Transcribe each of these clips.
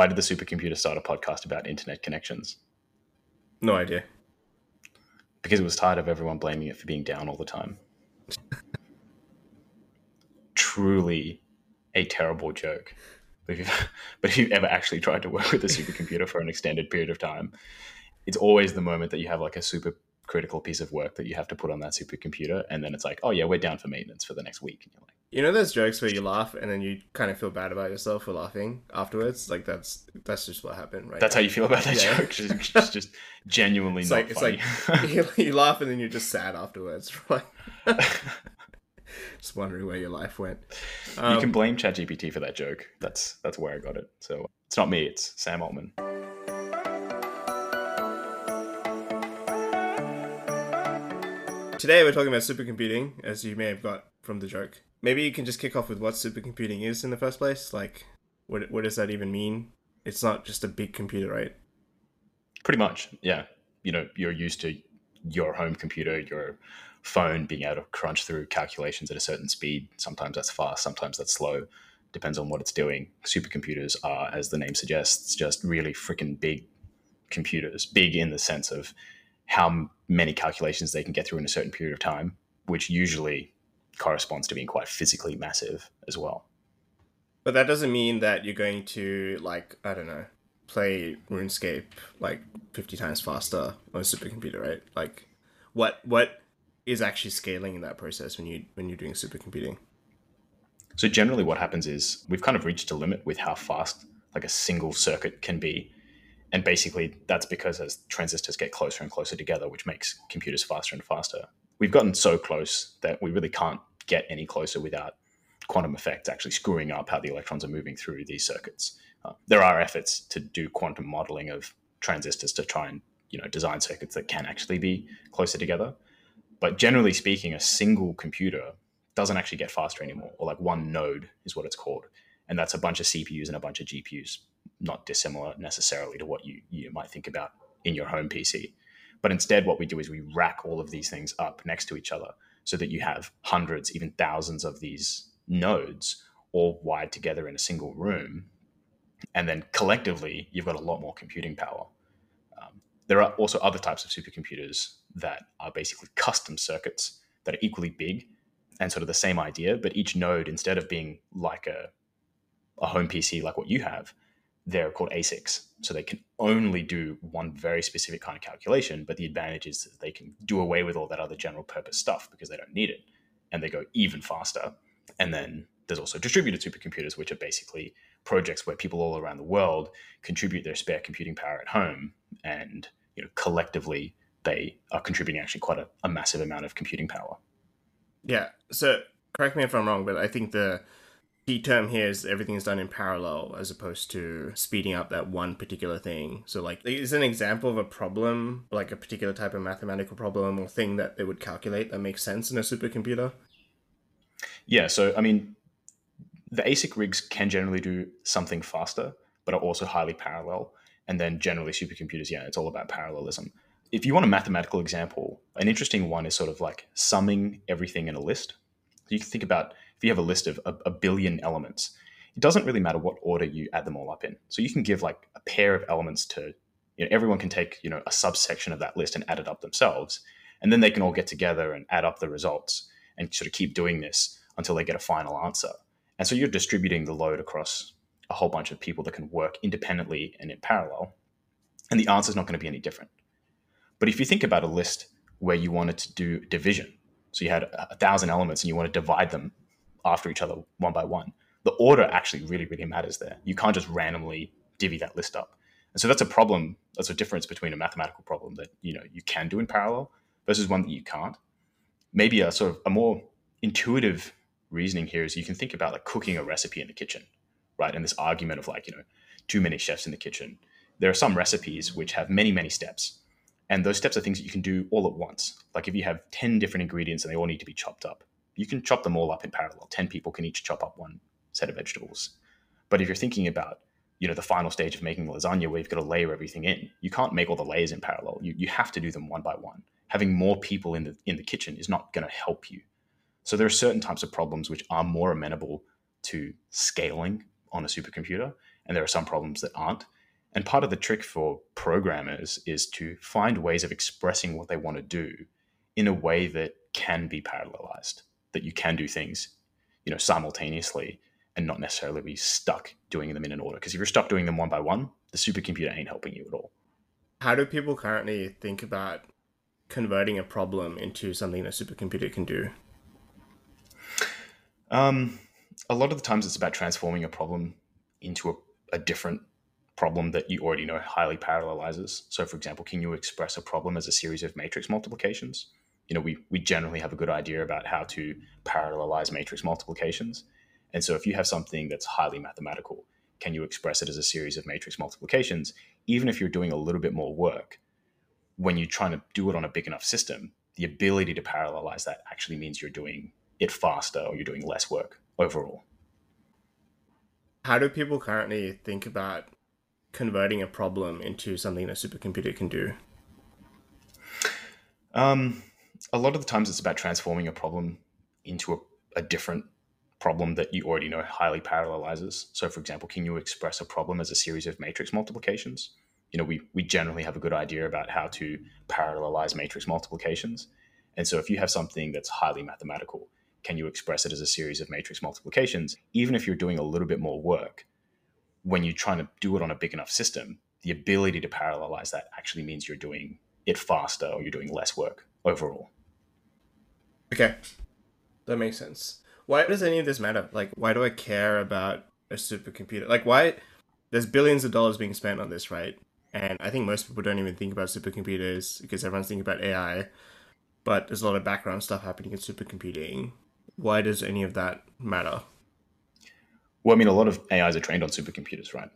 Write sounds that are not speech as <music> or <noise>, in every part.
Why did the supercomputer start a podcast about internet connections? No idea. Because it was tired of everyone blaming it for being down all the time. <laughs> Truly a terrible joke. But if, you've, <laughs> but if you've ever actually tried to work with a supercomputer for an extended period of time, it's always the moment that you have like a super critical piece of work that you have to put on that supercomputer, and then it's like, oh yeah, we're down for maintenance for the next week, and you're like, You know those jokes where you laugh and then you kind of feel bad about yourself for laughing afterwards? Like that's that's just what happened, right? that's how you feel about that Yeah. joke. Just, just, just genuinely It's not like it's like <laughs> you, you laugh and then you're just sad afterwards. <laughs> Like <laughs> just wondering where your life went. you Um, can blame ChatGPT for that joke. That's that's where I got it. So it's not me. It's Sam Altman. Today we're talking about supercomputing, as you may have got from the joke. Maybe you can just kick off with what supercomputing is in the first place. Like, what what does that even mean? It's not just a big computer, right? Pretty much, yeah. You know, you're used to your home computer, your phone being able to crunch through calculations at a certain speed. Sometimes that's fast, sometimes that's slow. Depends on what it's doing. Supercomputers are, as the name suggests, just really freaking big computers. Big in the sense of how many calculations they can get through in a certain period of time, which usually corresponds to being quite physically massive as well. But that doesn't mean that you're going to like I don't know play RuneScape like 50 times faster on a supercomputer, right? Like, what what is actually scaling in that process when you when you're doing supercomputing? So generally, what happens is we've kind of reached a limit with how fast like a single circuit can be, and basically that's because as transistors get closer and closer together, which makes computers faster and faster. We've gotten so close that we really can't get any closer without quantum effects actually screwing up how the electrons are moving through these circuits. Uh, there are efforts to do quantum modeling of transistors to try and you know design circuits that can actually be closer together. But generally speaking, a single computer doesn't actually get faster anymore, or like one node is what it's called, and that's a bunch of CPUs and a bunch of GPUs, not dissimilar necessarily to what you you might think about in your home PC. But instead, what we do is we rack all of these things up next to each other so that you have hundreds, even thousands of these nodes all wired together in a single room. And then collectively, you've got a lot more computing power. Um, there are also other types of supercomputers that are basically custom circuits that are equally big and sort of the same idea, but each node, instead of being like a, a home PC like what you have, they're called ASICs. So they can only do one very specific kind of calculation, but the advantage is that they can do away with all that other general purpose stuff because they don't need it. And they go even faster. And then there's also distributed supercomputers, which are basically projects where people all around the world contribute their spare computing power at home and you know collectively they are contributing actually quite a, a massive amount of computing power. Yeah. So correct me if I'm wrong, but I think the key term here is everything is done in parallel as opposed to speeding up that one particular thing. So like is an example of a problem, like a particular type of mathematical problem or thing that they would calculate that makes sense in a supercomputer? Yeah, so I mean, the ASIC rigs can generally do something faster, but are also highly parallel. And then generally, supercomputers, yeah, it's all about parallelism. If you want a mathematical example, an interesting one is sort of like summing everything in a list. So you can think about if you have a list of a, a billion elements, it doesn't really matter what order you add them all up in. So you can give like a pair of elements to, you know, everyone can take, you know, a subsection of that list and add it up themselves. And then they can all get together and add up the results and sort of keep doing this until they get a final answer. And so you're distributing the load across a whole bunch of people that can work independently and in parallel. And the answer is not going to be any different. But if you think about a list where you wanted to do division, so you had a, a thousand elements and you want to divide them after each other one by one, the order actually really, really matters there. You can't just randomly divvy that list up. And so that's a problem. That's a difference between a mathematical problem that you know you can do in parallel versus one that you can't. Maybe a sort of a more intuitive reasoning here is you can think about like cooking a recipe in the kitchen, right? And this argument of like, you know, too many chefs in the kitchen. There are some recipes which have many, many steps. And those steps are things that you can do all at once. Like if you have 10 different ingredients and they all need to be chopped up, you can chop them all up in parallel. 10 people can each chop up one set of vegetables. But if you're thinking about, you know, the final stage of making lasagna where you've got to layer everything in, you can't make all the layers in parallel. You, you have to do them one by one. Having more people in the in the kitchen is not going to help you. So there are certain types of problems which are more amenable to scaling on a supercomputer, and there are some problems that aren't. And part of the trick for programmers is to find ways of expressing what they want to do in a way that can be parallelized, that you can do things, you know, simultaneously and not necessarily be stuck doing them in an order. Because if you're stuck doing them one by one, the supercomputer ain't helping you at all. How do people currently think about converting a problem into something a supercomputer can do? Um, a lot of the times it's about transforming a problem into a, a different problem that you already know highly parallelizes. So, for example, can you express a problem as a series of matrix multiplications? You know, we, we generally have a good idea about how to parallelize matrix multiplications. And so, if you have something that's highly mathematical, can you express it as a series of matrix multiplications? Even if you're doing a little bit more work, when you're trying to do it on a big enough system, the ability to parallelize that actually means you're doing it faster or you're doing less work overall. How do people currently think about converting a problem into something a supercomputer can do? Um, a lot of the times it's about transforming a problem into a, a different problem that you already know highly parallelizes. So, for example, can you express a problem as a series of matrix multiplications? You know, we, we generally have a good idea about how to parallelize matrix multiplications. And so, if you have something that's highly mathematical, can you express it as a series of matrix multiplications? Even if you're doing a little bit more work, when you're trying to do it on a big enough system, the ability to parallelize that actually means you're doing it faster or you're doing less work overall. Okay. That makes sense. Why does any of this matter? Like, why do I care about a supercomputer? Like, why? There's billions of dollars being spent on this, right? And I think most people don't even think about supercomputers because everyone's thinking about AI. But there's a lot of background stuff happening in supercomputing why does any of that matter? Well, I mean, a lot of AIs are trained on supercomputers, right?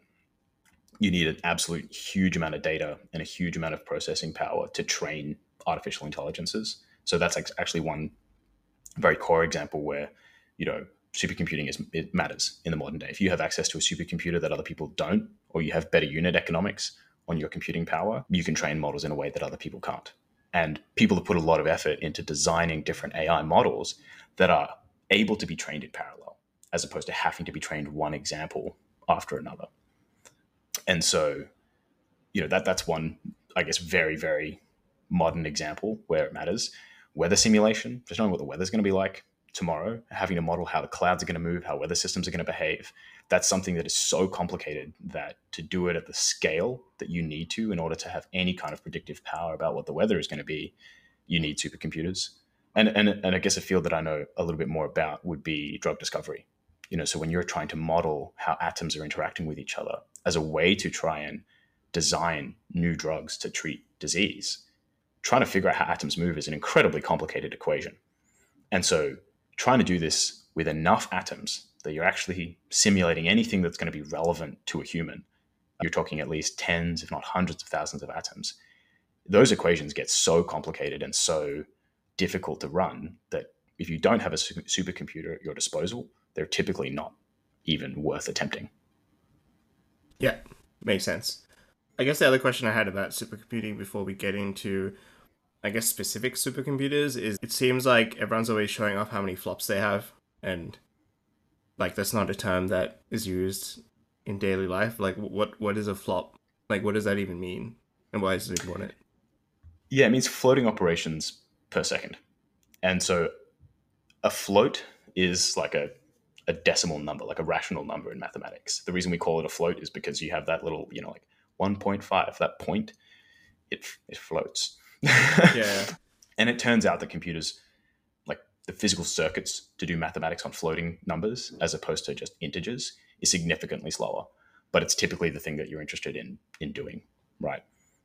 You need an absolute huge amount of data and a huge amount of processing power to train artificial intelligences. So that's actually one very core example where, you know, supercomputing is it matters in the modern day. If you have access to a supercomputer that other people don't, or you have better unit economics on your computing power, you can train models in a way that other people can't. And people have put a lot of effort into designing different AI models that are able to be trained in parallel, as opposed to having to be trained one example after another. And so, you know, that that's one, I guess, very, very modern example where it matters. Weather simulation, just knowing what the weather's going to be like tomorrow, having to model how the clouds are going to move, how weather systems are going to behave. That's something that is so complicated that to do it at the scale that you need to in order to have any kind of predictive power about what the weather is going to be, you need supercomputers and, and and I guess a field that I know a little bit more about would be drug discovery. You know, so when you're trying to model how atoms are interacting with each other as a way to try and design new drugs to treat disease, trying to figure out how atoms move is an incredibly complicated equation. And so trying to do this with enough atoms that you're actually simulating anything that's going to be relevant to a human, you're talking at least tens, if not hundreds of thousands of atoms. Those equations get so complicated and so difficult to run that if you don't have a supercomputer at your disposal, they're typically not even worth attempting. Yeah, makes sense. I guess the other question I had about supercomputing before we get into, I guess, specific supercomputers is it seems like everyone's always showing off how many flops they have. And like, that's not a term that is used in daily life. Like, what what is a flop? Like, what does that even mean? And why is it important? Yeah, it means floating operations per second. And so a float is like a, a decimal number, like a rational number in mathematics. The reason we call it a float is because you have that little, you know, like 1.5, that point, it, it floats. Yeah. <laughs> and it turns out that computers, like the physical circuits to do mathematics on floating numbers as opposed to just integers, is significantly slower. But it's typically the thing that you're interested in in doing, right?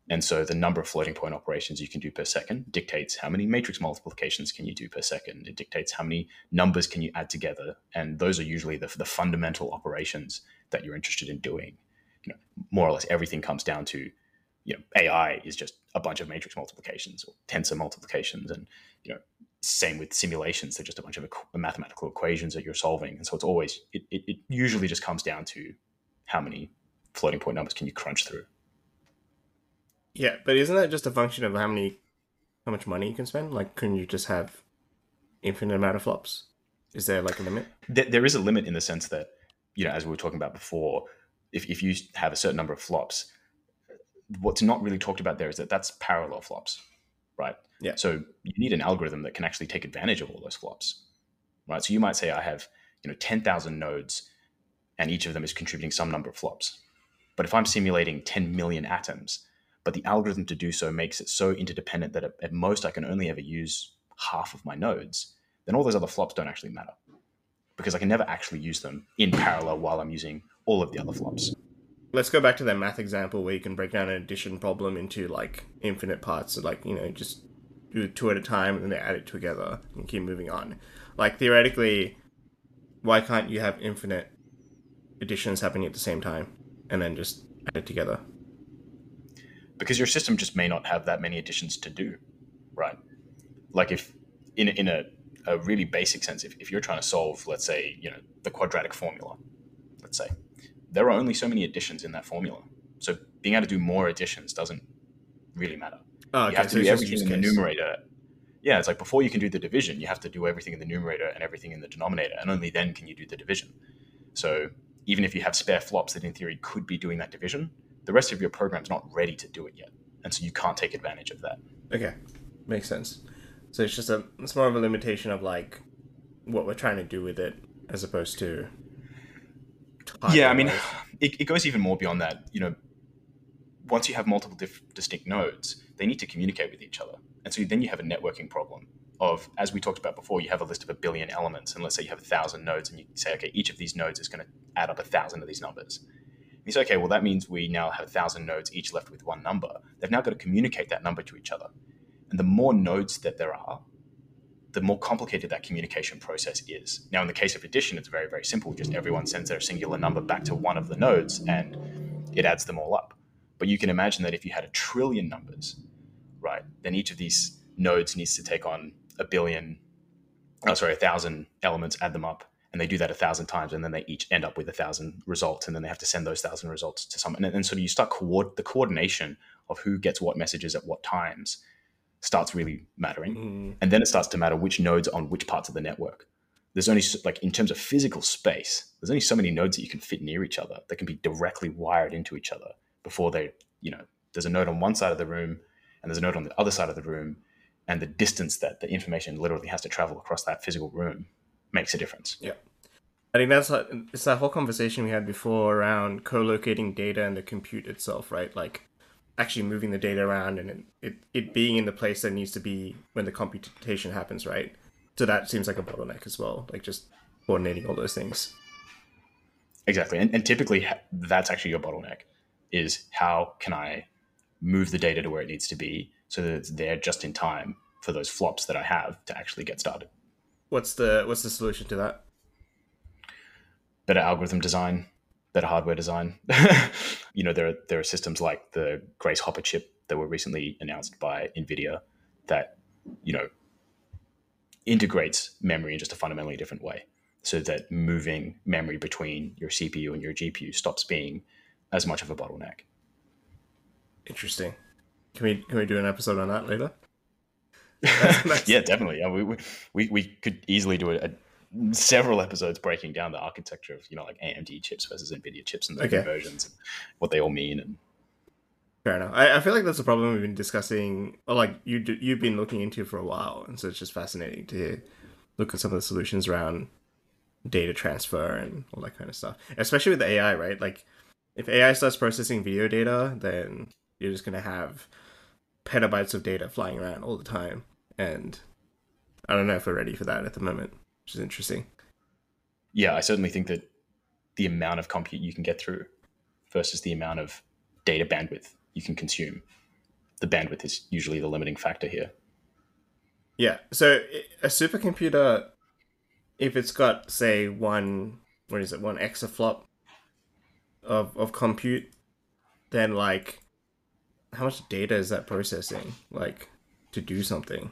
And so the number of floating point operations you can do per second dictates how many matrix multiplications can you do per second. It dictates how many numbers can you add together. And those are usually the, the fundamental operations that you're interested in doing. You know, more or less everything comes down to, you know, AI is just a bunch of matrix multiplications or tensor multiplications. And, you know, same with simulations. They're just a bunch of mathematical equations that you're solving. And so it's always, it, it, it usually just comes down to how many floating point numbers can you crunch through. Yeah, but isn't that just a function of how many, how much money you can spend? Like, couldn't you just have infinite amount of flops? Is there like a limit? There, there is a limit in the sense that, you know, as we were talking about before, if, if you have a certain number of flops, what's not really talked about there is that that's parallel flops, right? Yeah. So you need an algorithm that can actually take advantage of all those flops, right? So you might say I have you know ten thousand nodes, and each of them is contributing some number of flops. But if I'm simulating ten million atoms, but the algorithm to do so makes it so interdependent that at most I can only ever use half of my nodes, then all those other flops don't actually matter because I can never actually use them in parallel while I'm using all of the other flops. Let's go back to that math example where you can break down an addition problem into like infinite parts, so like you know just do two at a time and then they add it together and keep moving on. Like theoretically, why can't you have infinite additions happening at the same time and then just add it together? Because your system just may not have that many additions to do, right? Like if in in a, a really basic sense, if, if you're trying to solve, let's say, you know, the quadratic formula, let's say, there are only so many additions in that formula. So being able to do more additions doesn't really matter. Oh, you have to so do everything in the numerator. Yeah, it's like before you can do the division, you have to do everything in the numerator and everything in the denominator, and only then can you do the division. So even if you have spare flops that in theory could be doing that division, the rest of your program's not ready to do it yet, and so you can't take advantage of that. Okay, makes sense. So it's just a it's more of a limitation of like what we're trying to do with it as opposed to. Yeah, I mean, <sighs> it, it goes even more beyond that. You know, once you have multiple diff- distinct nodes, they need to communicate with each other. And so then you have a networking problem of, as we talked about before, you have a list of a billion elements. And let's say you have a thousand nodes, and you say, okay, each of these nodes is going to add up a thousand of these numbers. And you say, okay, well, that means we now have a thousand nodes, each left with one number. They've now got to communicate that number to each other. And the more nodes that there are, the more complicated that communication process is. Now, in the case of addition, it's very, very simple. Just everyone sends their singular number back to one of the nodes and it adds them all up. But you can imagine that if you had a trillion numbers, right, then each of these nodes needs to take on a billion, oh, sorry, a thousand elements, add them up, and they do that a thousand times, and then they each end up with a thousand results, and then they have to send those thousand results to someone. And, and so you start coord- the coordination of who gets what messages at what times starts really mattering Mm, and then it starts to matter which nodes on which parts of the network. There's only like in terms of physical space, there's only so many nodes that you can fit near each other that can be directly wired into each other before they, you know, there's a node on one side of the room and there's a node on the other side of the room, and the distance that the information literally has to travel across that physical room makes a difference. Yeah. I think that's like, it's that whole conversation we had before around co-locating data and the compute itself, right? Like actually moving the data around and it, it, it being in the place that needs to be when the computation happens, right? So that seems like a bottleneck as well, like just coordinating all those things. Exactly, and, and typically that's actually your bottleneck is how can I move the data to where it needs to be so that it's there just in time for those flops that I have to actually get started. What's the what's the solution to that? better algorithm design, better hardware design. <laughs> you know, there are there are systems like the Grace Hopper chip that were recently announced by NVIDIA that, you know, integrates memory in just a fundamentally different way. So that moving memory between your CPU and your GPU stops being as much of a bottleneck. Interesting. Can we can we do an episode on that later? <laughs> <laughs> yeah, definitely. Yeah, we, we, we, we could easily do a, a, several episodes breaking down the architecture of, you know, like AMD chips versus NVIDIA chips and the Okay. conversions and what they all mean. And Fair enough. I, I feel like that's a problem we've been discussing, or like you do, you've been looking into for a while, and so it's just fascinating to look at some of the solutions around data transfer and all that kind of stuff. Especially with AI, right? Like if AI starts processing video data, then you're just gonna have petabytes of data flying around all the time, and I don't know if we're ready for that at the moment, which is interesting. yeah, I certainly think that the amount of compute you can get through versus the amount of data bandwidth you can consume, the bandwidth is usually the limiting factor here. Yeah. So a supercomputer, if it's got say one, what is it, one exaflop of of compute, then like, how much data is that processing? Like, to do something.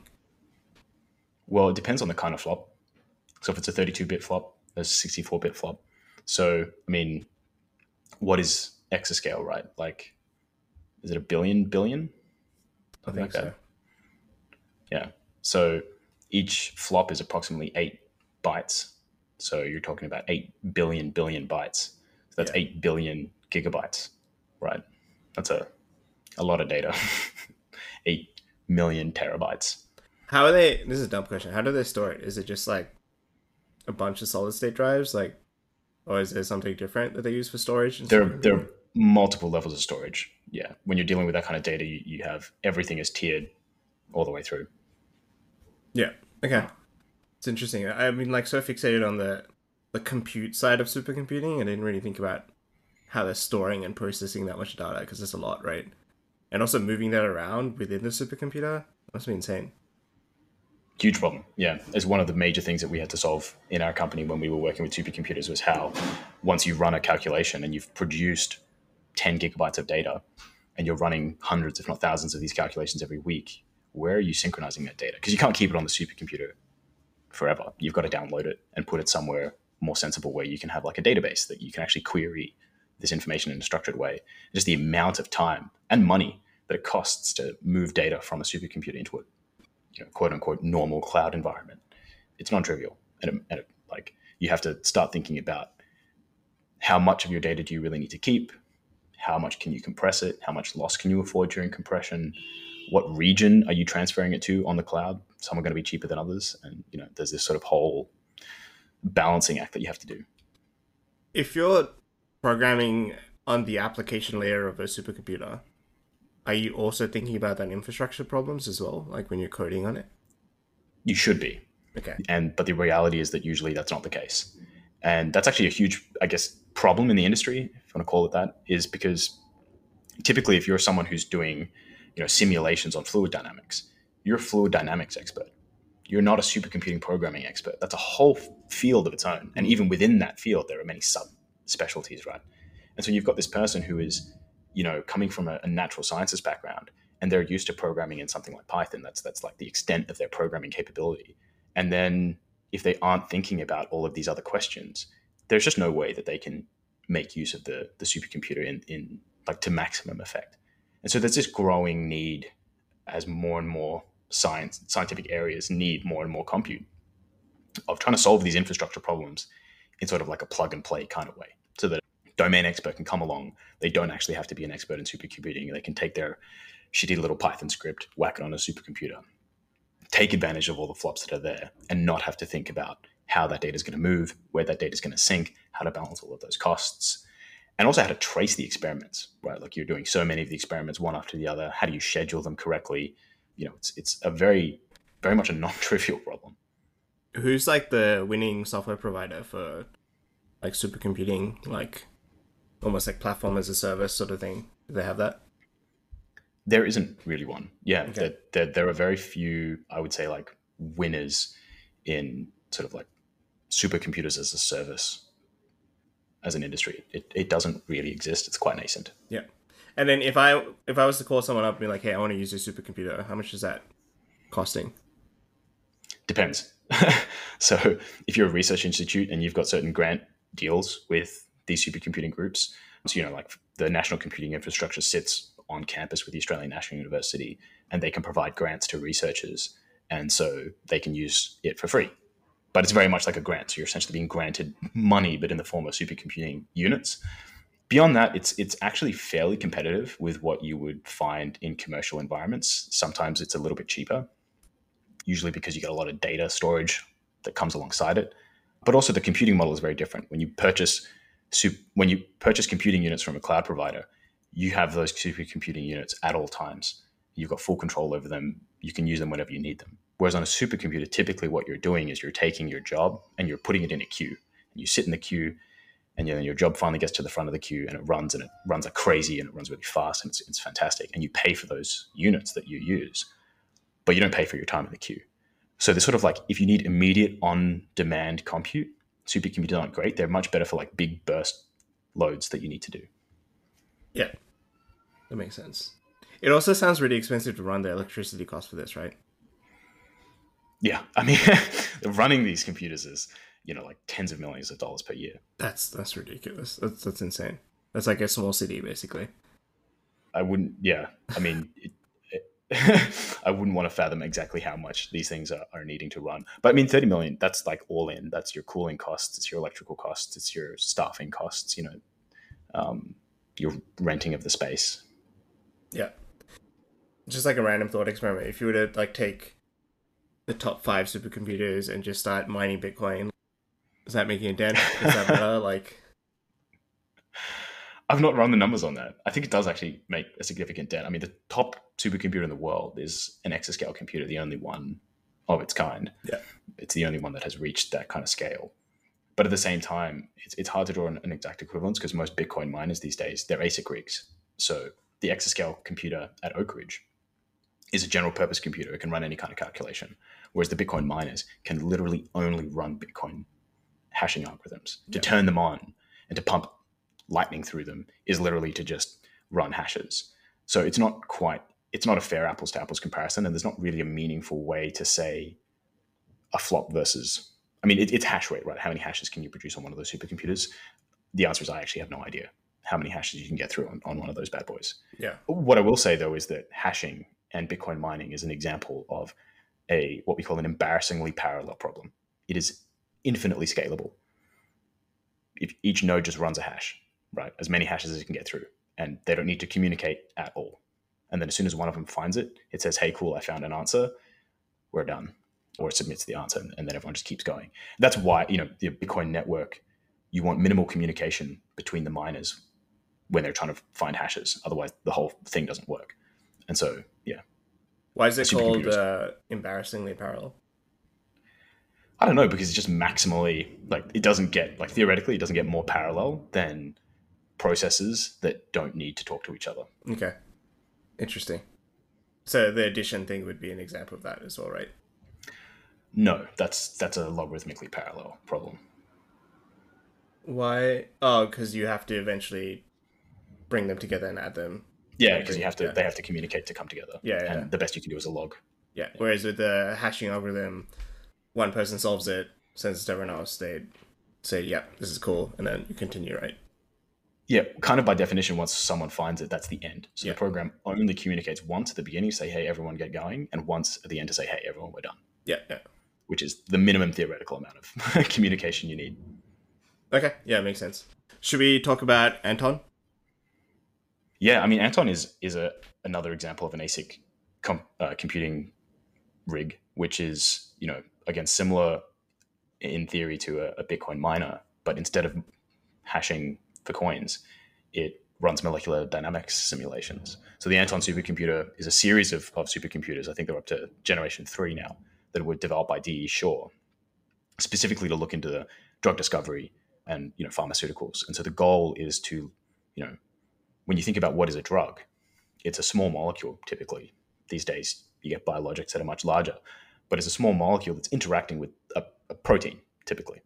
Well, it depends on the kind of flop. So if it's a 32-bit flop, there's a 64-bit flop. So, I mean, what is exascale, right? Like, is it a billion billion? I Something think like so. that. Yeah. So each flop is approximately eight bytes. So you're talking about eight billion billion bytes. So that's Yeah. eight billion gigabytes, right? That's a a lot of data. <laughs> Eight million terabytes. How are they? This is a dumb question. How do they store it? Is it just like a bunch of solid state drives, like, or is there something different that they use for storage? There, there are multiple levels of storage. Yeah, when you're dealing with that kind of data, you, you have everything is tiered all the way through. Yeah. Okay. It's interesting. I mean, like, so fixated on the the compute side of supercomputing, I didn't really think about how they're storing and processing that much data because it's a lot, right? And also moving that around within the supercomputer must be insane. Huge problem. Yeah, it's one of the major things that we had to solve in our company when we were working with supercomputers was how once you run a calculation and you've produced 10 gigabytes of data and you're running hundreds, if not thousands, of these calculations every week, where are you synchronizing that data? Because you can't keep it on the supercomputer forever. You've got to download it and put it somewhere more sensible where you can have like a database that you can actually query this information in a structured way. Just the amount of time and money that it costs to move data from a supercomputer into a you know, quote unquote normal cloud environment. It's non-trivial, and, and like you have to start thinking about how much of your data do you really need to keep, how much can you compress it, how much loss can you afford during compression, what region are you transferring it to on the cloud? Some are going to be cheaper than others, and you know there's this sort of whole balancing act that you have to do. If you're programming on the application layer of a supercomputer, are you also thinking about that infrastructure problems as well, like when you're coding on it? You should be. Okay. And but the reality is that usually that's not the case. And that's actually a huge, I guess, problem in the industry, if you want to call it that, is because typically if you're someone who's doing, you know, simulations on fluid dynamics, you're a fluid dynamics expert you're not a supercomputing programming expert. That's a whole field of its own. And even within that field, there are many sub specialties, right? And so you've got this person who is, you know, coming from a, a, natural sciences background and they're used to programming in something like Python. That's that's like the extent of their programming capability. And then if they aren't thinking about all of these other questions, there's just no way that they can make use of the the supercomputer in, in like to maximum effect. And so there's this growing need as more and more science scientific areas need more and more compute of trying to solve these infrastructure problems in sort of like a plug and play kind of way domain expert can come along. They don't actually have to be an expert in supercomputing. They can take their shitty little python script whack it on a supercomputer take advantage of all the flops that are there and not have to think about how that data is going to move where that data is going to sync how to balance all of those costs and also how to trace the experiments right? Like you're doing so many of the experiments one after the other. How do you schedule them correctly? You know, it's it's a very very much a <laughs> non-trivial problem. Who's like the winning software provider for like supercomputing, like almost like platform as a service sort of thing? Do they have that? There isn't really one. Yeah, okay. there, there, there are very few, I would say, like winners in sort of like supercomputers as a service as an industry. It, it doesn't really exist. It's quite nascent. Yeah. And then if I if I was to call someone up and be like, "Hey, I want to use your supercomputer," how much is that costing? Depends. <laughs> so if you're a research institute and you've got certain grant deals with these supercomputing groups, so you know, like the national computing infrastructure sits on campus with the Australian National University, and they can provide grants to researchers, and so they can use it for free. But it's very much like a grant. So you're essentially being granted money, but in the form of supercomputing units beyond that, it's it's actually fairly competitive with what you would find in commercial environments. Sometimes it's a little bit cheaper, usually because you get a lot of data storage that comes alongside it. But also the computing model is very different. When you purchase when you purchase computing units from a cloud provider, you have those supercomputing units at all times. You've got full control over them. You can use them whenever you need them. Whereas on a supercomputer, typically what you're doing is you're taking your job and you're putting it in a queue. And you sit in the queue and then your job finally gets to the front of the queue and it runs and it runs like crazy and it runs really fast and it's, it's fantastic and you pay for those units that you use but you don't pay for your time in the queue so they're sort of like if you need immediate on demand compute supercomputers aren't great they're much better for like big burst loads that you need to do yeah that makes sense it also sounds really expensive to run the electricity cost for this right yeah i mean <laughs> running these computers is you know like tens of millions of dollars per year. That's that's ridiculous. That's that's insane. That's like a small city basically. I wouldn't. Yeah, I mean. It, <laughs> I wouldn't want to fathom exactly how much these things are, are needing to run. But I mean, 30 million, that's like all in. That's your cooling costs, it's your electrical costs, it's your staffing costs, you know. Um, your renting of the space. Yeah. Just like a random thought experiment. If you were to like take the top five supercomputers and just start mining Bitcoin, is that making a dent? Is that better? <laughs> like I've not run the numbers on that. I think it does actually make a significant dent. I mean, the top supercomputer in the world is an exascale computer, the only one of its kind. Yeah. It's the only one that has reached that kind of scale. But at the same time, it's, it's hard to draw an, an exact equivalence because most Bitcoin miners these days, they're ASIC rigs. So the exascale computer at Oak Ridge is a general purpose computer. It can run any kind of calculation. Whereas the Bitcoin miners can literally only run Bitcoin hashing algorithms. To Yeah. turn them on and to pump lightning through them is literally to just run hashes. So it's not quite, it's not a fair apples to apples comparison. And there's not really a meaningful way to say a flop versus, I mean, it, it's hash rate, right? How many hashes can you produce on one of those supercomputers? The answer is I actually have no idea how many hashes you can get through on, on one of those bad boys. Yeah. What I will say though is that hashing and Bitcoin mining is an example of a what we call an embarrassingly parallel problem. It is infinitely scalable. If each node just runs a hash, right, as many hashes as you can get through, and they don't need to communicate at all. And then as soon as one of them finds it, it says, "Hey, cool, I found an answer. We're done," or it submits the answer, and, then everyone just keeps going. That's why you know the Bitcoin network. You want minimal communication between the miners when they're trying to find hashes. Otherwise, the whole thing doesn't work. And so, yeah, Why is it called uh, embarrassingly parallel? I don't know because it's just maximally like it doesn't get like theoretically it doesn't get more parallel than processes that don't need to talk to each other. Okay. Interesting. So the addition thing would be an example of that as well, right? No, that's that's a logarithmically parallel problem. Why? Oh, because you have to eventually bring them together and add them. Yeah, because you have to Yeah. they have to communicate to come together. Yeah, yeah. And the best you can do is a log. Yeah. Whereas with the hashing algorithm, one person solves it, sends it to everyone else. They say, "Yeah, this is cool," and then you continue, right? Yeah, kind of by definition, once someone finds it, that's the end. So Yeah. the program only communicates once at the beginning, say, "Hey, everyone, get going," and once at the end to say, "Hey, everyone, we're done," Yeah. Yeah. which is the minimum theoretical amount of <laughs> communication you need. Okay. Yeah, makes sense. Should we talk about Anton? Yeah, I mean, Anton is is a another example of an ASIC com, uh, computing rig, which is you know again similar in theory to a, a Bitcoin miner, but instead of hashing the coins, it runs molecular dynamics simulations. So the Anton supercomputer is a series of, of supercomputers. I think they're up to generation three now that were developed by DE Shaw, specifically to look into the drug discovery and you know pharmaceuticals. And so the goal is to you know when you think about what is a drug, it's a small molecule typically. These days, you get biologics that are much larger, but it's a small molecule that's interacting with a, a protein typically.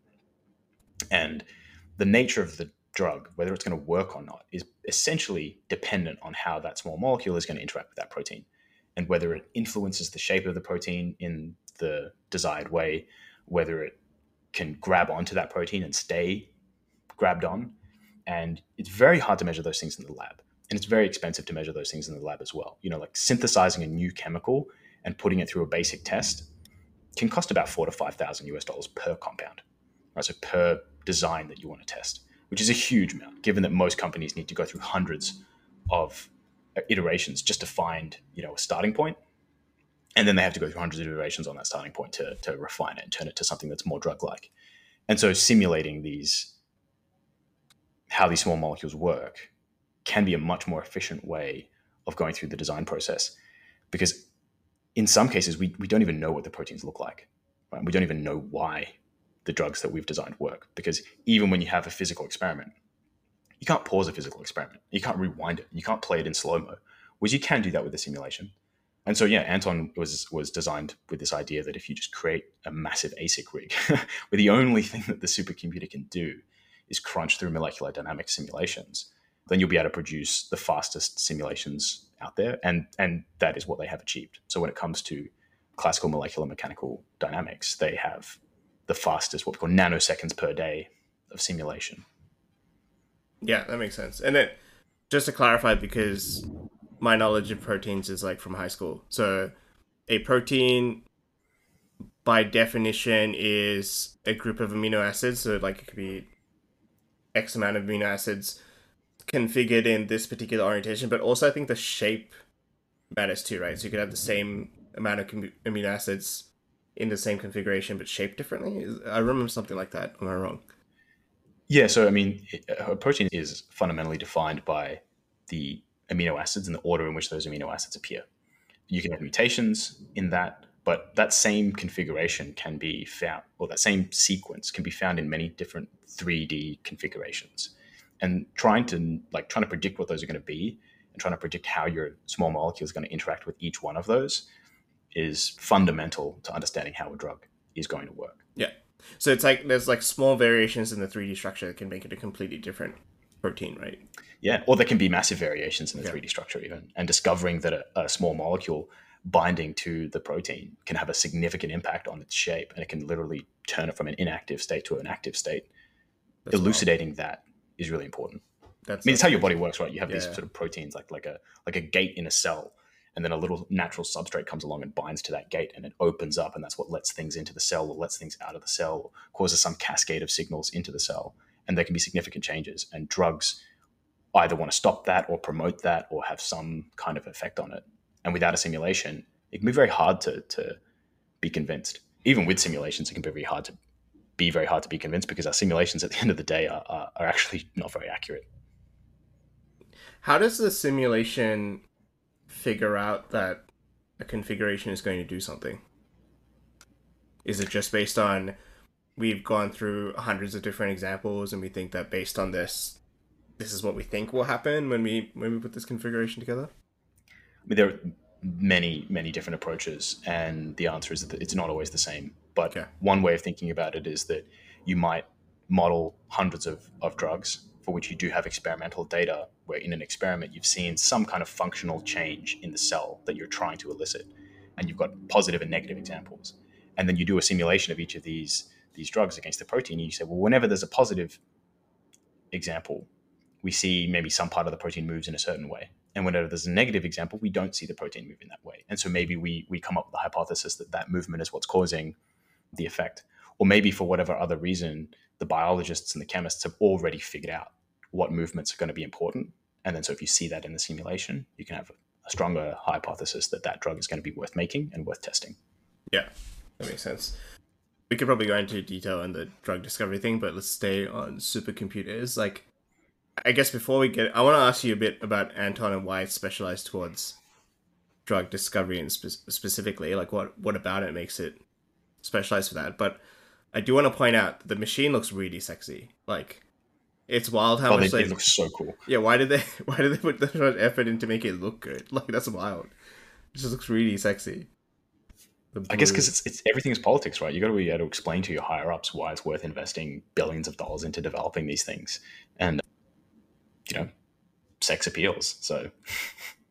And the nature of the drug, whether it's going to work or not, is essentially dependent on how that small molecule is going to interact with that protein. And whether it influences the shape of the protein in the desired way, whether it can grab onto that protein and stay grabbed on, and it's very hard to measure those things in the lab. And it's very expensive to measure those things in the lab as well. You know like synthesizing a new chemical and putting it through a basic test can cost about four to five thousand us dollars per compound right? So per design that you want to test which is a huge amount given that most companies need to go through hundreds of uh, iterations just to find you know a starting point and then they have to go through hundreds of iterations on that starting point to, to refine it and turn it to something that's more drug like and so simulating these how these small molecules work can be a much more efficient way of going through the design process because in some cases we, we don't even know what the proteins look like right? we don't even know why the drugs that we've designed work. Because even when you have a physical experiment you can't pause a physical experiment. You can't rewind it. You can't play it in slow-mo. Whereas you can do that with a simulation. And so yeah anton was was designed with this idea that if you just create a massive asic rig <laughs> where the only thing that the supercomputer can do is crunch through molecular dynamic simulations, then you'll be able to produce the fastest simulations out there. And, and that is what they have achieved. So when it comes to classical molecular mechanical dynamics, they have the fastest, what we call nanoseconds per day of simulation. Yeah, that makes sense. And it just to clarify, because my knowledge of proteins is like from high school. So a protein by definition is a group of amino acids. So like it could be X amount of amino acids configured in this particular orientation, but also I think the shape matters too, right? So you could have the same amount of amino acids in the same configuration but shaped differently. I remember something like that. Am I wrong? Yeah. So I mean, a protein is fundamentally defined by the amino acids and the order in which those amino acids appear. You can have mutations in that, but that same configuration can be found, or that same sequence can be found in many different 3D configurations. And trying to like trying to predict what those are going to be and trying to predict how your small molecule is going to interact with each one of those is fundamental to understanding how a drug is going to work. Yeah. So it's like there's like small variations in the 3D structure that can make it a completely different protein, right? Yeah, or there can be massive variations in the yeah. 3D structure even. And discovering that a, a, small molecule binding to the protein can have a significant impact on its shape and it can literally turn it from an inactive state to an active state. That's Elucidating wild. that is really important. That's I mean, it's how your body works, right? You have yeah. these sort of proteins like like a like a gate in a cell and then a little natural substrate comes along and binds to that gate and it opens up and that's what lets things into the cell or lets things out of the cell or causes some cascade of signals into the cell. And there can be significant changes and drugs either want to stop that or promote that or have some kind of effect on it. And without a simulation it can be very hard to, to be convinced. Even with simulations it can be very hard to be very hard to be convinced because our simulations at the <laughs> end of the day are, are, are actually not very accurate. How does the simulation figure out that a configuration is going to do something? Is it just based on we've gone through hundreds of different examples and we think that based on this this is what we think will happen when we when we put this configuration together? I mean, there are many many different approaches, and the answer is that it's not always the same. But okay. one way of thinking about it is that you might model hundreds of, of drugs for which you do have experimental data, where in an experiment you've seen some kind of functional change in the cell that you're trying to elicit, and you've got positive and negative examples. And then you do a simulation of each of these these drugs against the protein, and you say, well, whenever there's a positive example, we see maybe some part of the protein moves in a certain way. And whenever there's a negative example, we don't see the protein move in that way. And so maybe we we come up with the hypothesis that that movement is what's causing the effect. Or maybe for whatever other reason, the biologists and the chemists have already figured out what movements are going to be important. And then, so if you see that in the simulation, you can have a stronger hypothesis that that drug is going to be worth making and worth testing. Yeah, that makes sense. We could probably go into detail on the drug discovery thing, but let's stay on supercomputers. Like, I guess before we get, I want to ask you a bit about Anton and why it's specialized towards drug discovery and spe- specifically, like what what about it makes it specialized for that. But I do want to point out the machine looks really sexy. Like it's wild how oh, much they, they look so cool. Yeah, why did they <laughs> why did they put that much effort in to make it look good? <laughs> Like that's wild. It just looks really sexy. I guess because it's, it's everything is politics, right? You got to be able to explain to your higher ups why it's worth investing billions of dollars into developing these things, and you know, sex appeals. So,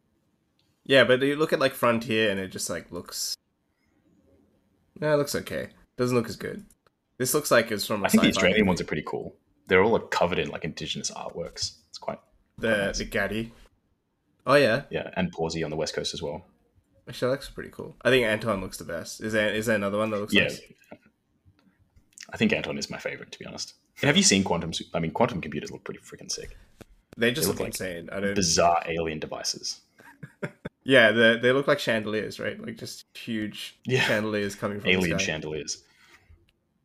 <laughs> yeah, but you look at like Frontier, and it just like looks, yeah, it looks okay. Doesn't look as good. This looks like it's from. I think the Australian ones are pretty cool. They're all like, covered in like indigenous artworks. It's quite the quite nice. the Gadi. Oh yeah, yeah, and Pawsey on the west coast as well. Actually, that looks pretty cool. I think Anton looks the best. Is there is there another one that looks? Yeah, nice? I think Anton is my favorite to be honest. Have you seen quantum? I mean, quantum computers look pretty freaking sick. They just they look, look like insane. I don't bizarre alien devices. <laughs> yeah, they they look like chandeliers, right? Like just huge yeah. chandeliers coming from the alien chandeliers.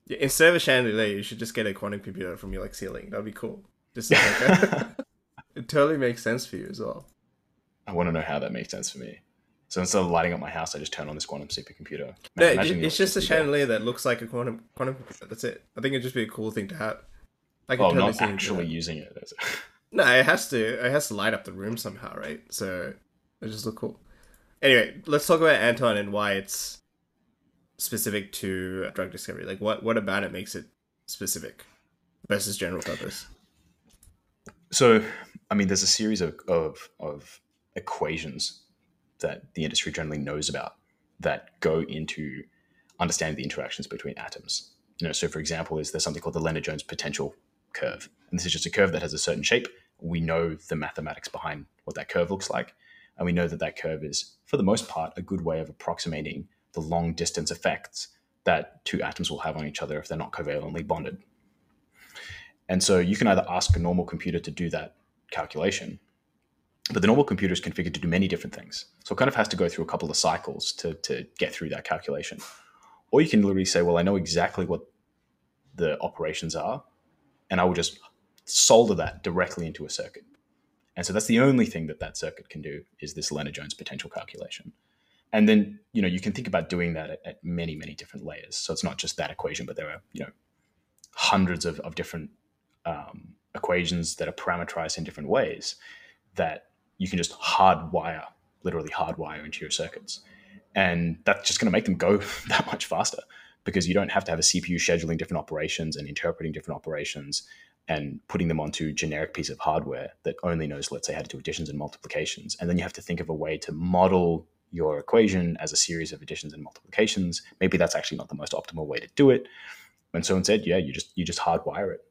Yeah, instead of a chandelier, you should just get a quantum computer from your like ceiling. That'd be cool. Just like a, <laughs> <laughs> it totally makes sense for you as well. I want to know how that makes sense for me. So instead of lighting up my house, I just turn on this quantum supercomputer. Man, no, it's just a chandelier that looks like a quantum quantum computer. That's it. I think it'd just be a cool thing to have. I can oh, totally not actually using it. <laughs> no, it has to. It has to light up the room somehow, right? So it just look cool. Anyway, let's talk about Anton and why it's specific to drug discovery? Like, what what about it makes it specific versus general purpose? So, I mean, there's a series of of, of equations that the industry generally knows about that go into understanding the interactions between atoms. You know, so for example, is there something called the Lennard-Jones potential curve, and this is just a curve that has a certain shape. We know the mathematics behind what that curve looks like, and we know that that curve is, for the most part, a good way of approximating the long distance effects that two atoms will have on each other if they're not covalently bonded. And so you can either ask a normal computer to do that calculation. But the normal computer is configured to do many different things. So it kind of has to go through a couple of cycles to, to get through that calculation. Or you can literally say, well, I know exactly what the operations are, and I will just solder that directly into a circuit. And so that's the only thing that that circuit can do is this Lennard-Jones potential calculation. And then, you know, you can think about doing that at, at, many, many different layers. So it's not just that equation, but there are, you know, hundreds of, of different um, equations that are parameterized in different ways that you can just hardwire, literally hardwire into your circuits. And that's just going to make them go <laughs> that much faster because you don't have to have a CPU scheduling different operations and interpreting different operations and putting them onto generic piece of hardware that only knows, let's say, how to do additions and multiplications. And then you have to think of a way to model your equation as a series of additions and multiplications. Maybe that's actually not the most optimal way to do it. And so instead, yeah, you just you just hardwire it.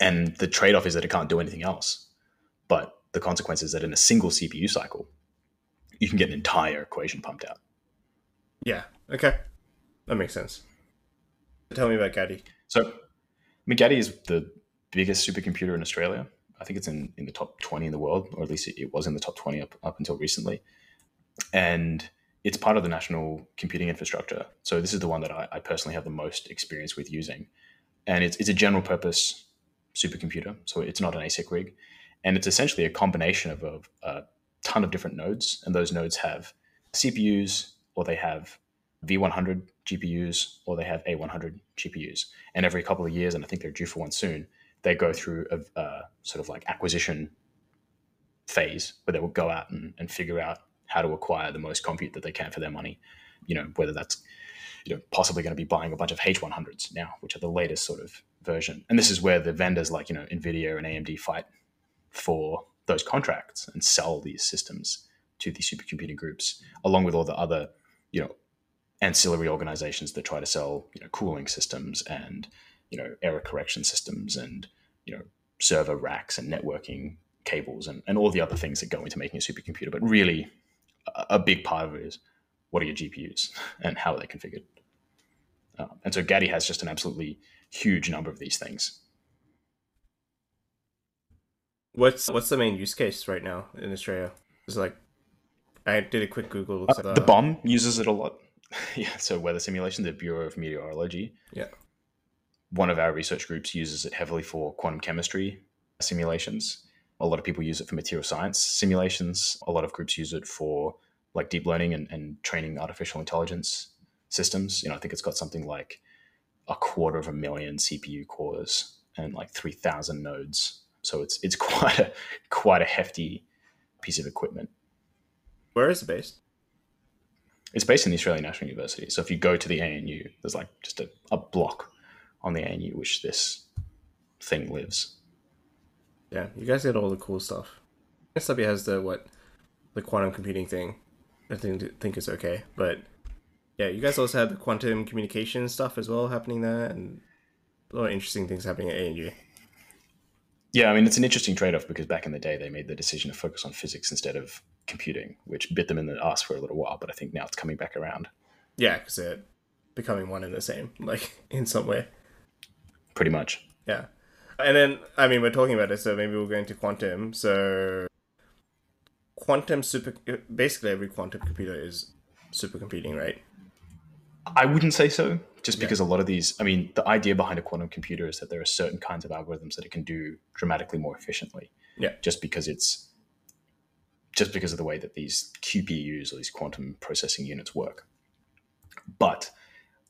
And the trade-off is that it can't do anything else. But the consequence is that in a single CPU cycle, you can get an entire equation pumped out. Yeah. Okay. That makes sense. Tell me about Gadi. So, I mean, Gadi is the biggest supercomputer in Australia. I think it's in, in the top 20 in the world, or at least it, it was in the top 20 up, up until recently. And it's part of the national computing infrastructure. So this is the one that I, I personally have the most experience with using. And it's, it's a general purpose supercomputer. So it's not an ASIC rig. And it's essentially a combination of a, a ton of different nodes. And those nodes have CPUs or they have V100 GPUs or they have A100 GPUs. And every couple of years, and I think they're due for one soon, they go through a, a sort of like acquisition phase where they will go out and, and figure out how to acquire the most compute that they can for their money. You know, whether that's you know possibly going to be buying a bunch of H100s now, which are the latest sort of version. And this is where the vendors like you know Nvidia and AMD fight for those contracts and sell these systems to these supercomputing groups, along with all the other you know ancillary organizations that try to sell you know cooling systems and you know error correction systems and you know server racks and networking cables and, and all the other things that go into making a supercomputer. But really, a, big part of it is what are your GPUs <laughs> and how are they configured. Uh, and so Gadi has just an absolutely huge number of these things. What's what's the main use case right now in Australia? Is like I did a quick Google. Uh, the BoM uses it a lot. <laughs> yeah, so weather simulation, the Bureau of Meteorology. Yeah one of our research groups uses it heavily for quantum chemistry simulations. A lot of people use it for material science simulations. A lot of groups use it for like deep learning and, and training artificial intelligence systems. You know, I think it's got something like a quarter of a million CPU cores and like 3,000 nodes. So it's it's <laughs> quite a quite a hefty piece of equipment. Where is it based? It's based in the Australian National University. So if you go to the ANU, there's like just a, a block on the ANU, which this thing lives. Yeah, you guys get all the cool stuff. SW has the what, the quantum computing thing. I think think is okay, but yeah, you guys also have the quantum communication stuff as well happening there, and a lot of interesting things happening at ANU. Yeah, I mean it's an interesting trade-off because back in the day they made the decision to focus on physics instead of computing, which bit them in the ass for a little while. But I think now it's coming back around. Yeah, because they're becoming one and the same, <laughs> like in some way pretty much. Yeah. And then, I mean, we're talking about it, so maybe we'll go into quantum. So, quantum super, basically every quantum computer is supercomputing, right? I wouldn't say so, just because yeah. a lot of these, I mean, the idea behind a quantum computer is that there are certain kinds of algorithms that it can do dramatically more efficiently. Yeah. Just because it's, just because of the way that these QPUs or these quantum processing units work. But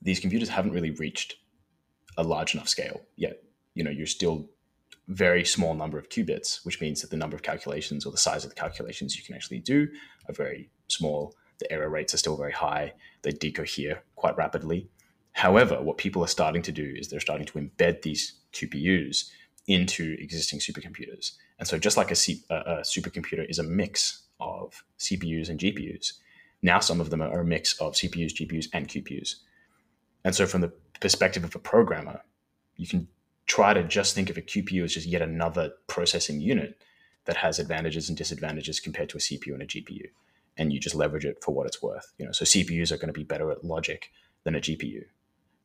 these computers haven't really reached a large enough scale yet. You know, you're still very small number of qubits, which means that the number of calculations or the size of the calculations you can actually do are very small. The error rates are still very high. They decohere quite rapidly. However, what people are starting to do is they're starting to embed these QPUs into existing supercomputers. And so, just like a, C- a, supercomputer is a mix of CPUs and GPUs, now some of them are a mix of CPUs, GPUs, and QPUs. And so, from the perspective of a programmer, you can try to just think of a QPU as just yet another processing unit that has advantages and disadvantages compared to a CPU and a GPU. And you just leverage it for what it's worth. You know, so CPUs are going to be better at logic than a GPU.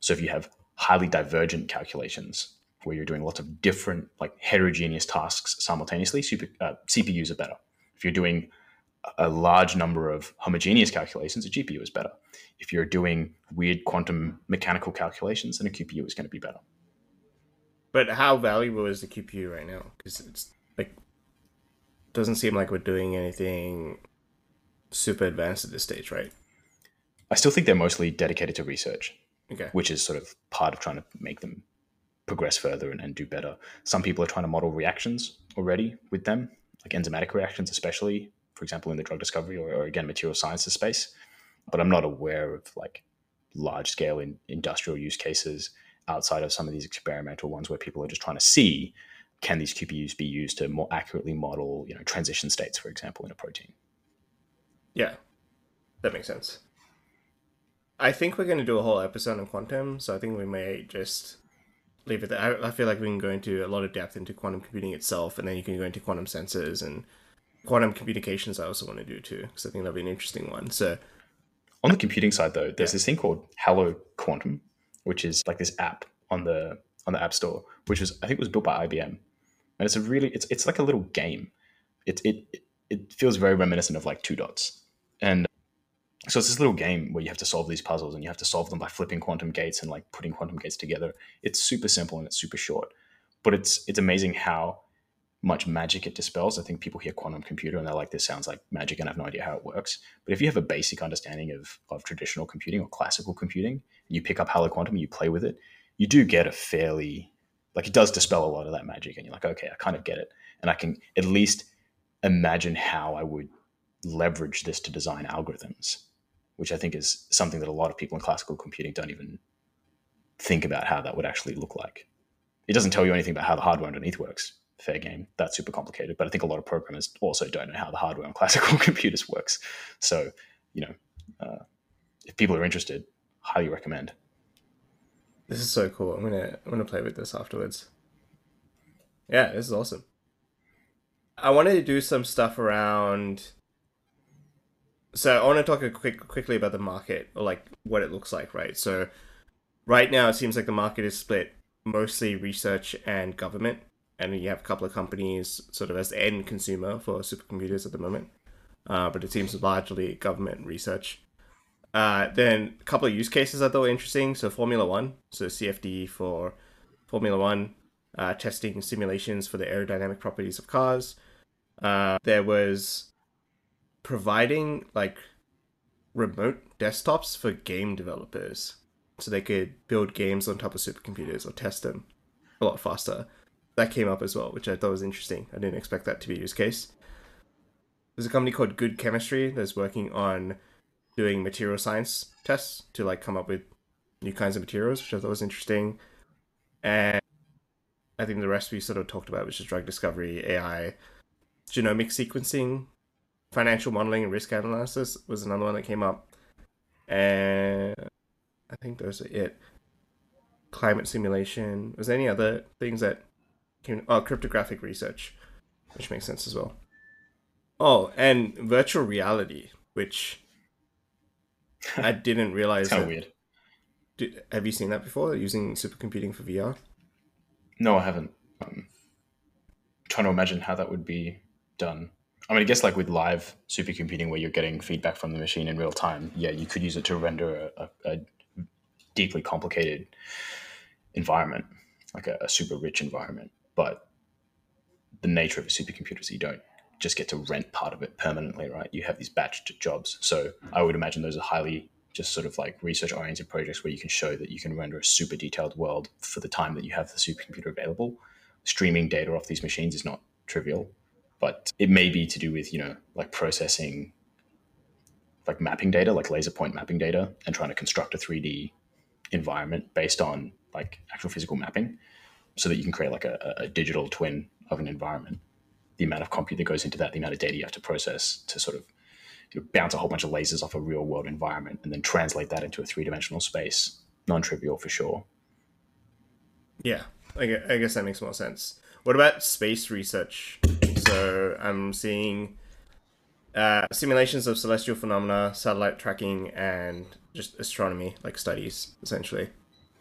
So if you have highly divergent calculations, where you're doing lots of different, like heterogeneous tasks simultaneously, super, uh, CPUs are better. If you're doing a large number of homogeneous calculations, a GPU is better. If you're doing weird quantum mechanical calculations, then a QPU is going to be better. But how valuable is the QPU right now? Because it's like doesn't seem like we're doing anything super advanced at this stage, right? I still think they're mostly dedicated to research, Okay. which is sort of part of trying to make them progress further and, and do better. Some people are trying to model reactions already with them, like enzymatic reactions, especially, for example, in the drug discovery or, or again, material sciences space. But I'm not aware of like large scale in industrial use cases outside of some of these experimental ones where people are just trying to see can these QPUs be used to more accurately model, you know, transition states, for example, in a protein. Yeah, that makes sense. I think we're going to do a whole episode on quantum, so I think we may just leave it there. I, I feel like we can go into a lot of depth into quantum computing itself, and then you can go into quantum sensors and quantum communications. I also want to do too, because I think that'll be an interesting one. So, on the computing side, though, there's yeah. this thing called Hello Quantum, which is like this app on the on the App Store, which was I think was built by IBM, and it's a really it's it's like a little game. It it it feels very reminiscent of like Two Dots, and so it's this little game where you have to solve these puzzles and you have to solve them by flipping quantum gates and like putting quantum gates together. It's super simple and it's super short, but it's it's amazing how much magic it dispels. I think people hear quantum computer and they're like, this sounds like magic and I have no idea how it works. But if you have a basic understanding of, of traditional computing or classical computing, and you pick up Hello Quantum and you play with it, you do get a fairly, like it does dispel a lot of that magic. And you're like, okay, I kind of get it. And I can at least imagine how I would leverage this to design algorithms, which I think is something that a lot of people in classical computing don't even think about how that would actually look like. It doesn't tell you anything about how the hardware underneath works fair game. That's super complicated. But I think a lot of programmers also don't know how the hardware on <laughs> classical computers works. So, you know, uh, if people are interested, highly recommend. This is so cool. I'm gonna I'm gonna play with this afterwards. Yeah, this is awesome. I wanted to do some stuff around. So I want to talk a quick quickly about the market or like what it looks like, right? So right now it seems like the market is split mostly research and government and you have a couple of companies sort of as the end consumer for supercomputers at the moment. Uh, but it seems largely government research. Uh, then a couple of use cases I thought were interesting. So Formula One, so CFD for Formula One, uh, testing simulations for the aerodynamic properties of cars. Uh, there was providing like remote desktops for game developers, so they could build games on top of supercomputers or test them a lot faster that came up as well, which I thought was interesting. I didn't expect that to be a use case. There's a company called Good Chemistry that's working on doing material science tests to like come up with new kinds of materials, which I thought was interesting. And I think the rest we sort of talked about, which is drug discovery, AI, genomic sequencing, financial modeling, and risk analysis was another one that came up. And I think those are it. Climate simulation. Was there any other things that oh, cryptographic research, which makes sense as well. Oh, and virtual reality, which <laughs> I didn't realize. kind of weird. Did, have you seen that before? Using supercomputing for VR? No, I haven't. Um, trying to imagine how that would be done. I mean, I guess like with live supercomputing, where you're getting feedback from the machine in real time, yeah, you could use it to render a, a, a deeply complicated environment, like a, a super rich environment. But the nature of a supercomputer is you don't just get to rent part of it permanently, right? You have these batched jobs. So I would imagine those are highly just sort of like research oriented projects where you can show that you can render a super detailed world for the time that you have the supercomputer available. Streaming data off these machines is not trivial, but it may be to do with, you know, like processing like mapping data, like laser point mapping data, and trying to construct a 3D environment based on like actual physical mapping so that you can create like a, a digital twin of an environment. The amount of compute that goes into that, the amount of data you have to process to sort of you know, bounce a whole bunch of lasers off a real world environment and then translate that into a three dimensional space. Non trivial for sure. Yeah, I guess that makes more sense. What about space research? So I'm seeing uh, simulations of celestial phenomena, satellite tracking, and just astronomy, like studies, essentially.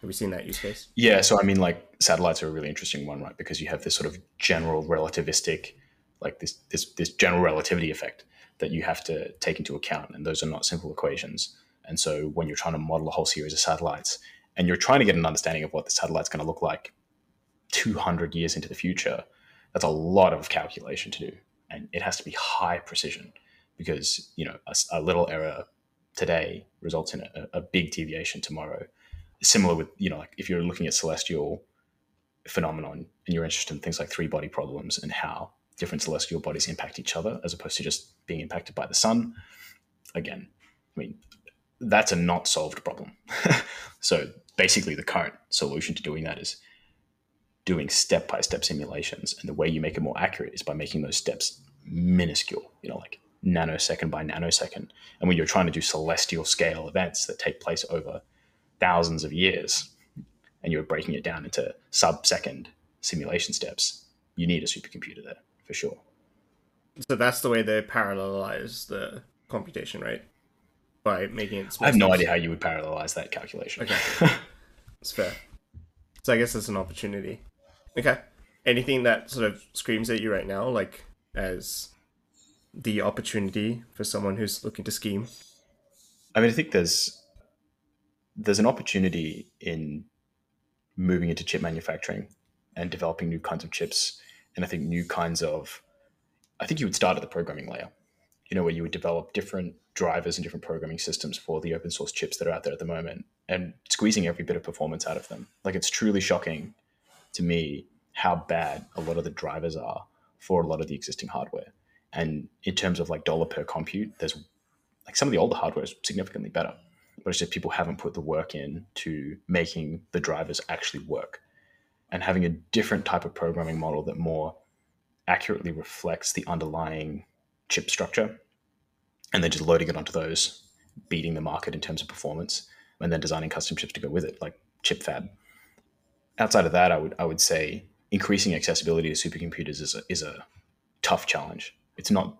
Have we seen that use case? Yeah, so I mean, like satellites are a really interesting one, right? Because you have this sort of general relativistic, like this this this general relativity effect that you have to take into account, and those are not simple equations. And so when you're trying to model a whole series of satellites, and you're trying to get an understanding of what the satellite's going to look like 200 years into the future, that's a lot of calculation to do, and it has to be high precision because you know a, a little error today results in a, a big deviation tomorrow similar with you know like if you're looking at celestial phenomenon and you're interested in things like three body problems and how different celestial bodies impact each other as opposed to just being impacted by the sun again i mean that's a not solved problem. <laughs> So basically the current solution to doing that is doing step by step simulations and the way you make it more accurate is by making those steps minuscule you know like nanosecond by nanosecond. And when you're trying to do celestial scale events that take place over thousands of years and you're breaking it down into sub second simulation steps, you need a supercomputer there for sure. So that's the way they parallelize the computation, right? By making it. I have no idea how you would parallelize that calculation. Okay, <laughs> it's fair. So I guess it's an opportunity. Okay. Anything that sort of screams at you right now, like as the opportunity for someone who's looking to scheme? I mean, I think there's there's an opportunity in moving into chip manufacturing and developing new kinds of chips. And I think new kinds of, I think you would start at the programming layer, you know, where you would develop different drivers and different programming systems for the open source chips that are out there at the moment and squeezing every bit of performance out of them. Like it's truly shocking to me how bad a lot of the drivers are for a lot of the existing hardware. And in terms of like dollar per compute, there's like some of the older hardware is significantly better but it's just people haven't put the work in to making the drivers actually work. And having a different type of programming model that more accurately reflects the underlying chip structure and then just loading it onto those beating the market in terms of performance and then designing custom chips to go with it like chip fab. Outside of that i would i would say increasing accessibility to supercomputers is a, is a tough challenge. It's not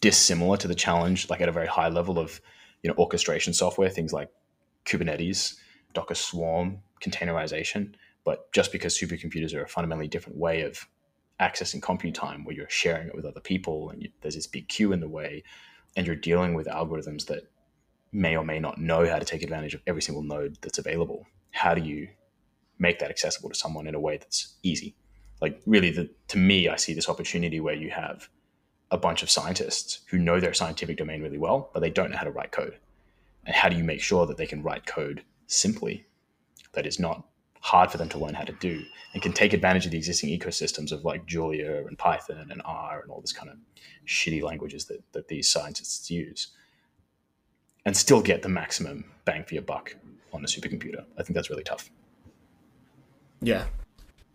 dissimilar to the challenge like at a very high level of you know orchestration software, things like Kubernetes, Docker Swarm, containerization. But just because supercomputers are a fundamentally different way of accessing compute time, where you're sharing it with other people, and you, there's this big queue in the way, and you're dealing with algorithms that may or may not know how to take advantage of every single node that's available. How do you make that accessible to someone in a way that's easy? Like really, the, to me, I see this opportunity where you have a bunch of scientists who know their scientific domain really well, but they don't know how to write code. And how do you make sure that they can write code simply, that is not hard for them to learn how to do, and can take advantage of the existing ecosystems of like Julia and Python and R and all this kind of shitty languages that, that these scientists use, and still get the maximum bang for your buck on a supercomputer? I think that's really tough. Yeah,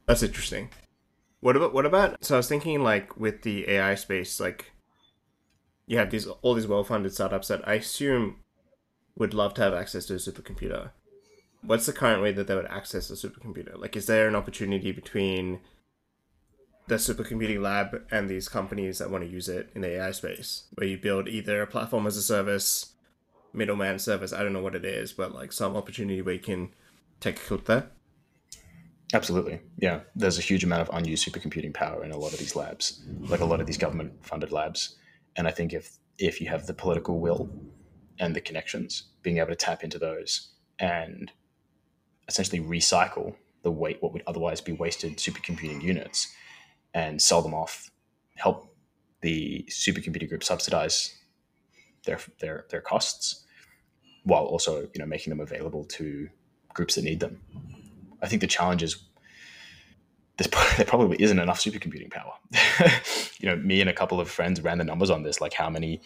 that's interesting. What about what about? So I was thinking like with the AI space, like you have these all these well-funded startups that I assume would love to have access to a supercomputer. What's the current way that they would access a supercomputer? Like, is there an opportunity between the supercomputing lab and these companies that want to use it in the AI space, where you build either a platform as a service, middleman service, I don't know what it is, but like some opportunity where you can take a clip there? Absolutely. Yeah. There's a huge amount of unused supercomputing power in a lot of these labs, like a lot of these government funded labs. And I think if if you have the political will and the connections, being able to tap into those and essentially recycle the weight what would otherwise be wasted supercomputing units and sell them off, help the supercomputing group subsidize their their their costs while also, you know, making them available to groups that need them I think the challenge is <laughs> there probably isn't enough supercomputing power. <laughs> you know, me and a couple of friends ran the numbers on this, like how many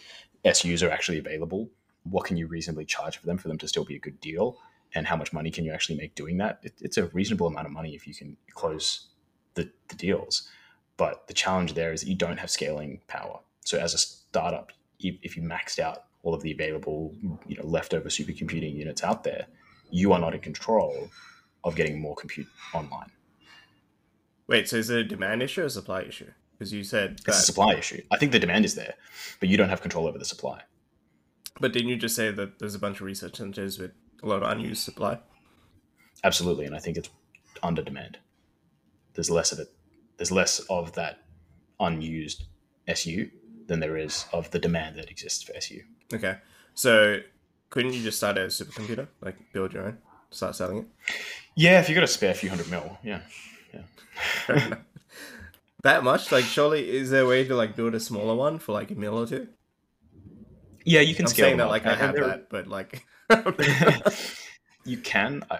SUs are actually available. What can you reasonably charge for them for them to still be a good deal? And how much money can you actually make doing that? It, it's a reasonable amount of money if you can close the, the deals. But the challenge there is that you don't have scaling power. So as a startup, if you maxed out all of the available, you know, leftover supercomputing units out there, you are not in control of getting more compute online. Wait, so is it a demand issue or a supply issue? Because you said that... it's a supply issue. I think the demand is there, but you don't have control over the supply. But didn't you just say that there's a bunch of research centers with a lot of unused supply? Absolutely, and I think it's under demand. There's less of it. There's less of that unused SU than there is of the demand that exists for SU. Okay, so couldn't you just start a supercomputer, like build your own, start selling it? Yeah, if you got a spare few hundred mil, yeah, yeah. <laughs> that much? Like, surely is there a way to like build a smaller one for like a mil or two? Yeah, you can I'm scale saying that like I have that, but like, <laughs> you can. Uh,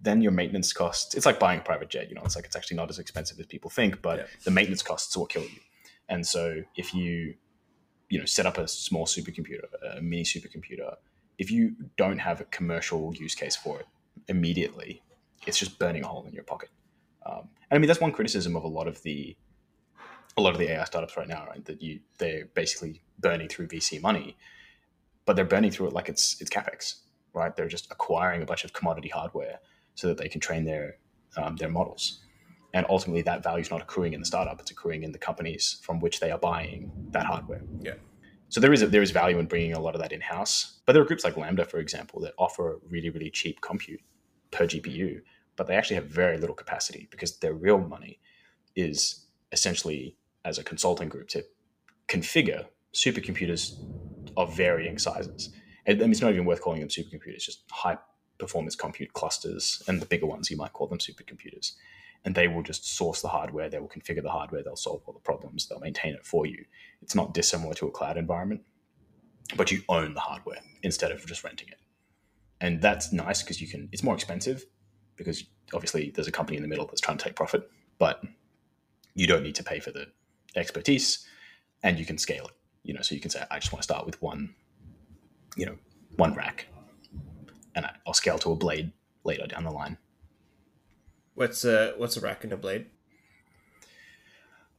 then your maintenance costs. It's like buying a private jet. You know, it's like it's actually not as expensive as people think, but Yeah. the maintenance costs are what kill you. And so if you, you know, set up a small supercomputer, a mini supercomputer, if you don't have a commercial use case for it immediately, it's just burning a hole in your pocket. Um, and I mean, that's one criticism of a lot of the a lot of the AI startups right now, right? That you they're basically burning through VC money, but they're burning through it like it's it's capex, right? They're just acquiring a bunch of commodity hardware so that they can train their um, their models, and ultimately that value is not accruing in the startup; it's accruing in the companies from which they are buying that hardware. Yeah. So there is a, there is value in bringing a lot of that in house, but there are groups like Lambda, for example, that offer really really cheap compute per GPU, but they actually have very little capacity because their real money is essentially as a consulting group to configure supercomputers of varying sizes. And it's not even worth calling them supercomputers, just high performance compute clusters. And the bigger ones, you might call them supercomputers. And they will just source the hardware, they will configure the hardware, they'll solve all the problems, they'll maintain it for you. It's not dissimilar to a cloud environment, but you own the hardware instead of just renting it. And that's nice because you can, it's more expensive because obviously there's a company in the middle that's trying to take profit, but you don't need to pay for the expertise and you can scale it you know so you can say i just want to start with one you know one rack and i'll scale to a blade later down the line what's a what's a rack and a blade?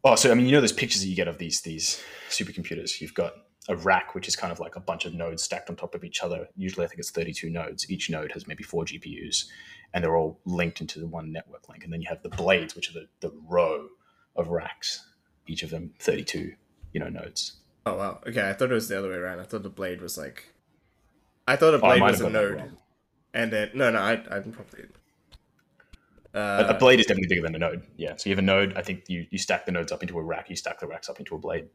oh so i mean you know those pictures that you get of these these supercomputers you've got a rack which is kind of like a bunch of nodes stacked on top of each other usually i think it's 32 nodes each node has maybe four gpus and they're all linked into the one network link and then you have the blades which are the, the row of racks each of them 32 you know nodes Oh wow. Okay, I thought it was the other way around. I thought the blade was like, I thought a Oh, blade might was a node, and then no, no, I I'm probably. A- Uh, a blade is definitely bigger than a node. Yeah. So you have a node. I think you, you stack the nodes up into a rack. You stack the racks up into a blade,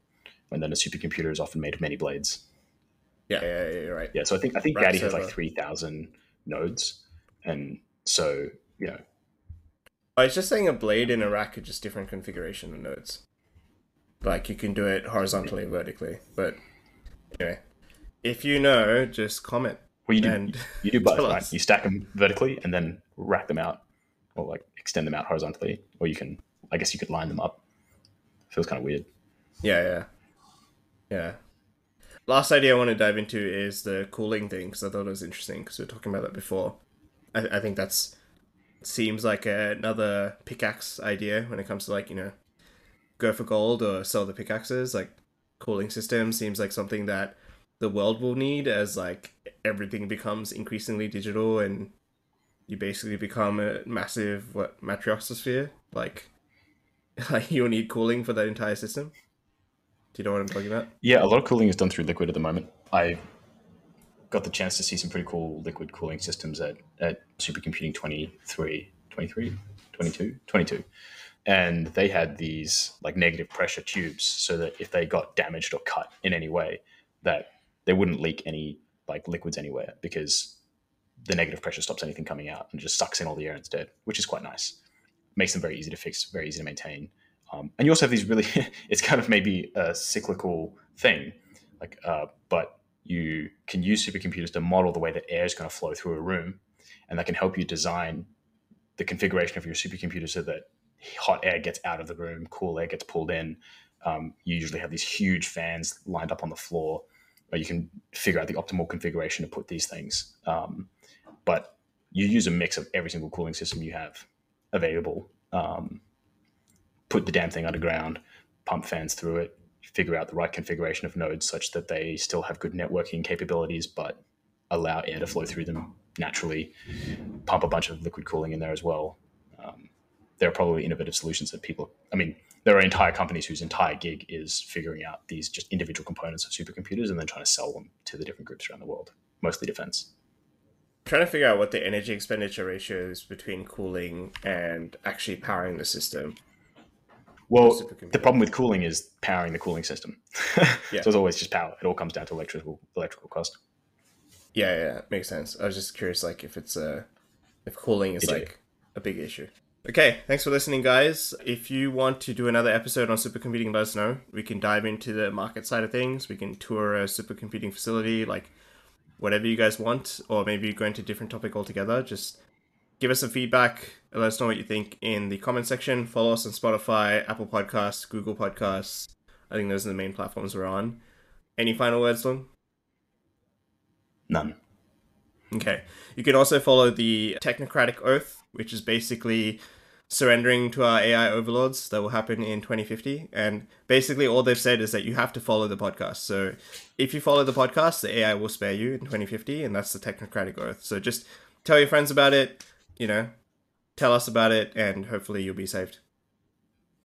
and then a supercomputer is often made of many blades. yeah, yeah, yeah, right. Yeah. So I think I think Gadi has like three thousand nodes, and so you know, I was just saying a blade in a rack is just different configuration of nodes. Like you can do it horizontally and vertically, but anyway, if you know, just comment. well, you do you do both, right? You stack them vertically and then rack them out, or like extend them out horizontally, or you can. I guess you could line them up. Feels kind of weird. Yeah, yeah, yeah. Last idea I want to dive into is the cooling thing because I thought it was interesting because we were talking about that before. I, I think that's seems like another pickaxe idea when it comes to like you know go for gold or sell the pickaxes. Like cooling system seems like something that the world will need as like everything becomes increasingly digital and you basically become a massive what matriosphere like <laughs> like you'll need cooling for that entire system. Do you know what I'm talking about? Yeah, a lot of cooling is done through liquid at the moment. I got the chance to see some pretty cool liquid cooling systems at, at Supercomputing 23, 23, 22, 22. And they had these like negative pressure tubes so that if they got damaged or cut in any way, that they wouldn't leak any like liquids anywhere because the negative pressure stops anything coming out and just sucks in all the air instead, which is quite nice. Makes them very easy to fix, very easy to maintain. Um, and you also have these really, <laughs> it's kind of maybe a cyclical thing, like, uh, but you can use supercomputers to model the way that air is going to flow through a room, and that can help you design the configuration of your supercomputer so that hot air gets out of the room, cool air gets pulled in. Um, you usually have these huge fans lined up on the floor, where you can figure out the optimal configuration to put these things. Um, but you use a mix of every single cooling system you have available. Um, put the damn thing underground, pump fans through it, figure out the right configuration of nodes such that they still have good networking capabilities, but allow air to flow through them naturally. Pump a bunch of liquid cooling in there as well. Um, there are probably innovative solutions that people. I mean, there are entire companies whose entire gig is figuring out these just individual components of supercomputers and then trying to sell them to the different groups around the world, mostly defense. trying to figure out what the energy expenditure ratio is between cooling and actually powering the system. Well, the problem with cooling is powering the cooling system. <laughs> Yeah. So it's always just power. It all comes down to electrical electrical cost. Yeah, yeah, makes sense. I was just curious, like, if it's a, if cooling is too. like a big issue. Okay, thanks for listening, guys. If you want to do another episode on supercomputing, let us know. We can dive into the market side of things. We can tour a supercomputing facility, like whatever you guys want, or maybe go into a different topic altogether. Just give us some feedback. Let us know what you think in the comment section. Follow us on Spotify, Apple Podcasts, Google Podcasts. I think those are the main platforms we're on. Any final words, Loong? None. Okay. You can also follow the Technocratic Oath, which is basically surrendering to our AI overlords that will happen in 2050. And basically, all they've said is that you have to follow the podcast. So if you follow the podcast, the AI will spare you in 2050, and that's the Technocratic Oath. So just tell your friends about it, you know, tell us about it, and hopefully you'll be saved.